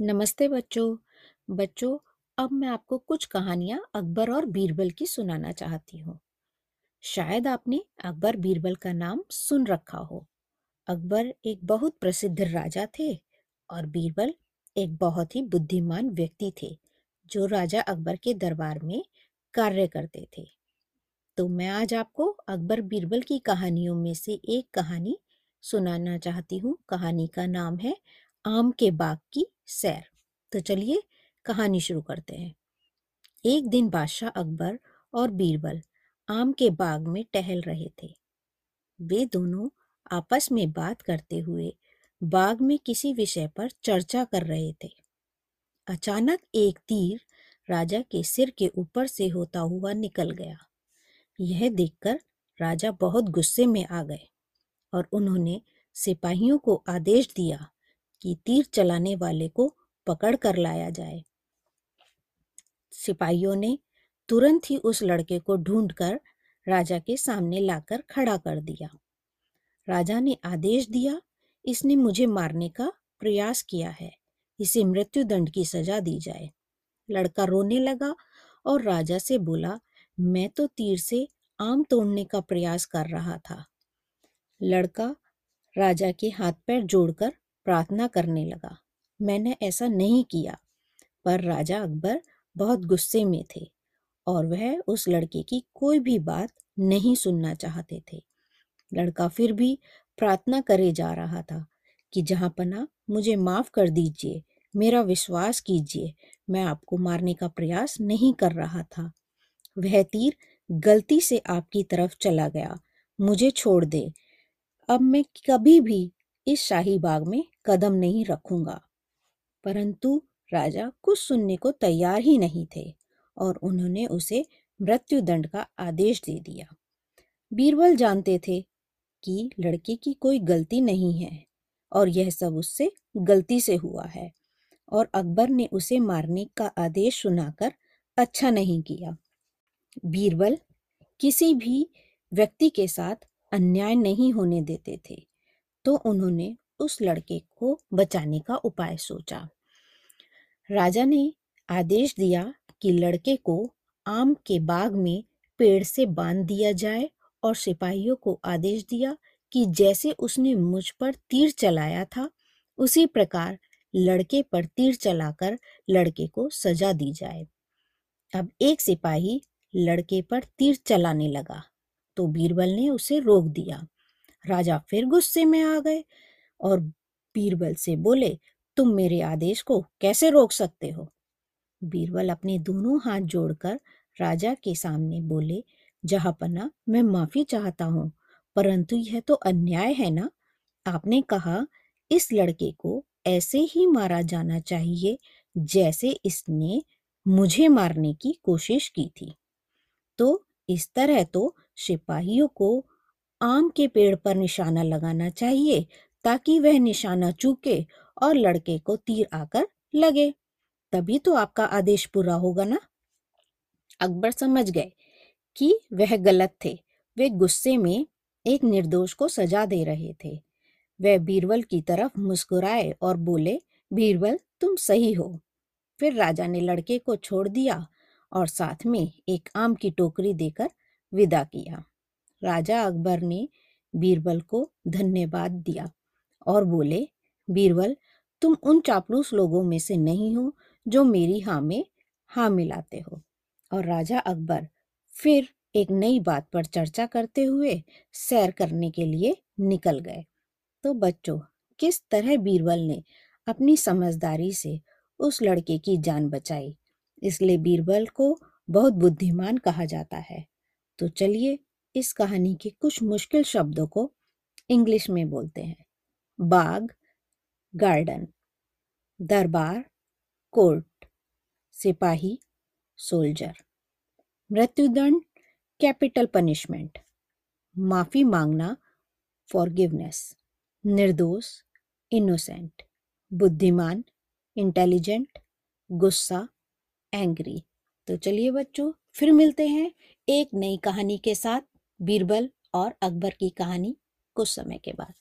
नमस्ते बच्चों। बच्चों, अब मैं आपको कुछ कहानियाँ अकबर और बीरबल की सुनाना चाहती हूँ। शायद आपने अकबर बीरबल का नाम सुन रखा हो। अकबर एक बहुत प्रसिद्ध राजा थे और बीरबल एक बहुत ही बुद्धिमान व्यक्ति थे, जो राजा अकबर के दरबार में कार्य करते थे। तो मैं आज आपको अकबर बीरबल की कहानियों में से एक कहानी सुनाना चाहती हूँ। कहानी का नाम है आम के बाग की सैर। तो चलिए कहानी शुरू करते हैं। एक दिन बादशाह अकबर और बीरबल आम के बाग में टहल रहे थे। वे दोनों आपस में बात करते हुए बाग में किसी विषय पर चर्चा कर रहे थे। अचानक एक तीर राजा के सिर के ऊपर से होता हुआ निकल गया। यह देखकर राजा बहुत गुस्से में आ गए और उन्होंने सिपाहियों को आदेश दिया कि तीर चलाने वाले को पकड़ कर लाया जाए। सिपाहियों ने तुरंत ही उस लड़के को ढूंढकर राजा के सामने लाकर खड़ा कर दिया। राजा ने आदेश दिया, इसने मुझे मारने का प्रयास किया है। इसे मृत्यु दंड की सजा दी जाए। लड़का रोने लगा और राजा से बोला, मैं तो तीर से आम तोड़ने का प्रयास कर रहा था। लड़का राजा के हाथ पैर जोड़कर प्रार्थना करने लगा। मैंने ऐसा नहीं किया, पर राजा अकबर बहुत गुस्से में थे और वह उस लड़के की कोई भी बात नहीं सुनना चाहते थे। लड़का फिर भी प्रार्थना करे जा रहा था कि जहाँ पना मुझे माफ़ कर दीजिए, मेरा विश्वास कीजिए, मैं आपको मारने का प्रयास नहीं कर रहा था। वह तीर गलती से आपकी तरफ़ चला गया, मुझे छोड़ दे। अब मैं कभी भी इस शाही बाग में कदम नहीं रखूँगा। परंतु राजा कुछ सुनने को तैयार ही नहीं थे और उन्होंने उसे मृत्यु दंड का आदेश दे दिया। बीरबल जानते थे कि लड़के की कोई गलती नहीं है और यह सब उससे गलती से हुआ है और अकबर ने उसे मारने का आदेश सुनाकर अच्छा नहीं किया। बीरबल किसी भी व्यक्ति के साथ अन्याय नहीं होने देते थे। तो उन्होंने उस लड़के को बचाने का उपाय सोचा। राजा ने आदेश दिया कि लड़के को आम के बाग में पेड़ से बाँध दिया जाए और सिपाहियों को आदेश दिया कि जैसे उसने मुझ पर तीर चलाया था, उसी प्रकार लड़के पर तीर चलाकर लड़के को सजा दी जाए। अब एक सिपाही लड़के पर तीर चलाने लगा तो बीरबल ने उसे रोक दिया। राजा फिर गुस्से में आ गए और बीरबल से बोले, तुम मेरे आदेश को कैसे रोक सकते हो? बीरबल अपने दोनों हाथ जोड़कर राजा के सामने बोले जहापना मैं माफ़ी चाहता हूँ, परंतु यह तो अन्याय है ना? आपने कहा, इस लड़के को ऐसे ही मारा जाना चाहिए जैसे इसने मुझे मारने की कोशिश की थी। तो इस तरह तो सिपाहियों को आम के पेड़ पर निशाना लगाना चाहिए, ताकि वह निशाना चूके और लड़के को तीर आकर लगे। तभी तो आपका आदेश पूरा होगा ना? अकबर समझ गए कि वह गलत थे। वे गुस्से में एक निर्दोष को सजा दे रहे थे। वह बीरबल की तरफ़ मुस्कुराए और बोले, बीरबल, तुम सही हो। फिर राजा ने लड़के को छोड़ दिया और साथ में एक आम की टोकरी देकर विदा किया। राजा अकबर ने बीरबल को धन्यवाद दिया और बोले, बीरबल, तुम उन चापलूस लोगों में से नहीं हो जो मेरी हाँ में हाँ मिलाते हो। और राजा अकबर फिर एक नई बात पर चर्चा करते हुए सैर करने के लिए निकल गए। तो बच्चों, किस तरह बीरबल ने अपनी समझदारी से उस लड़के की जान बचाई? इसलिए बीरबल को बहुत बुद्धिमान कहा जाता है। तो चलिए इस कहानी के कुछ मुश्किल शब्दों को इंग्लिश में बोलते हैं। बाग, गार्डन, दरबार, कोर्ट, सिपाही, सोल्जर। मृत्युदंड, कैपिटल पनिशमेंट। माफ़ी मांगना, फॉरगिवनेस। निर्दोष, इनोसेंट। बुद्धिमान, इंटेलिजेंट, गुस्सा, एंग्री। तो चलिए बच्चों, फिर मिलते हैं एक नई कहानी के साथ। बीरबल और अकबर की कहानी कुछ समय के बाद।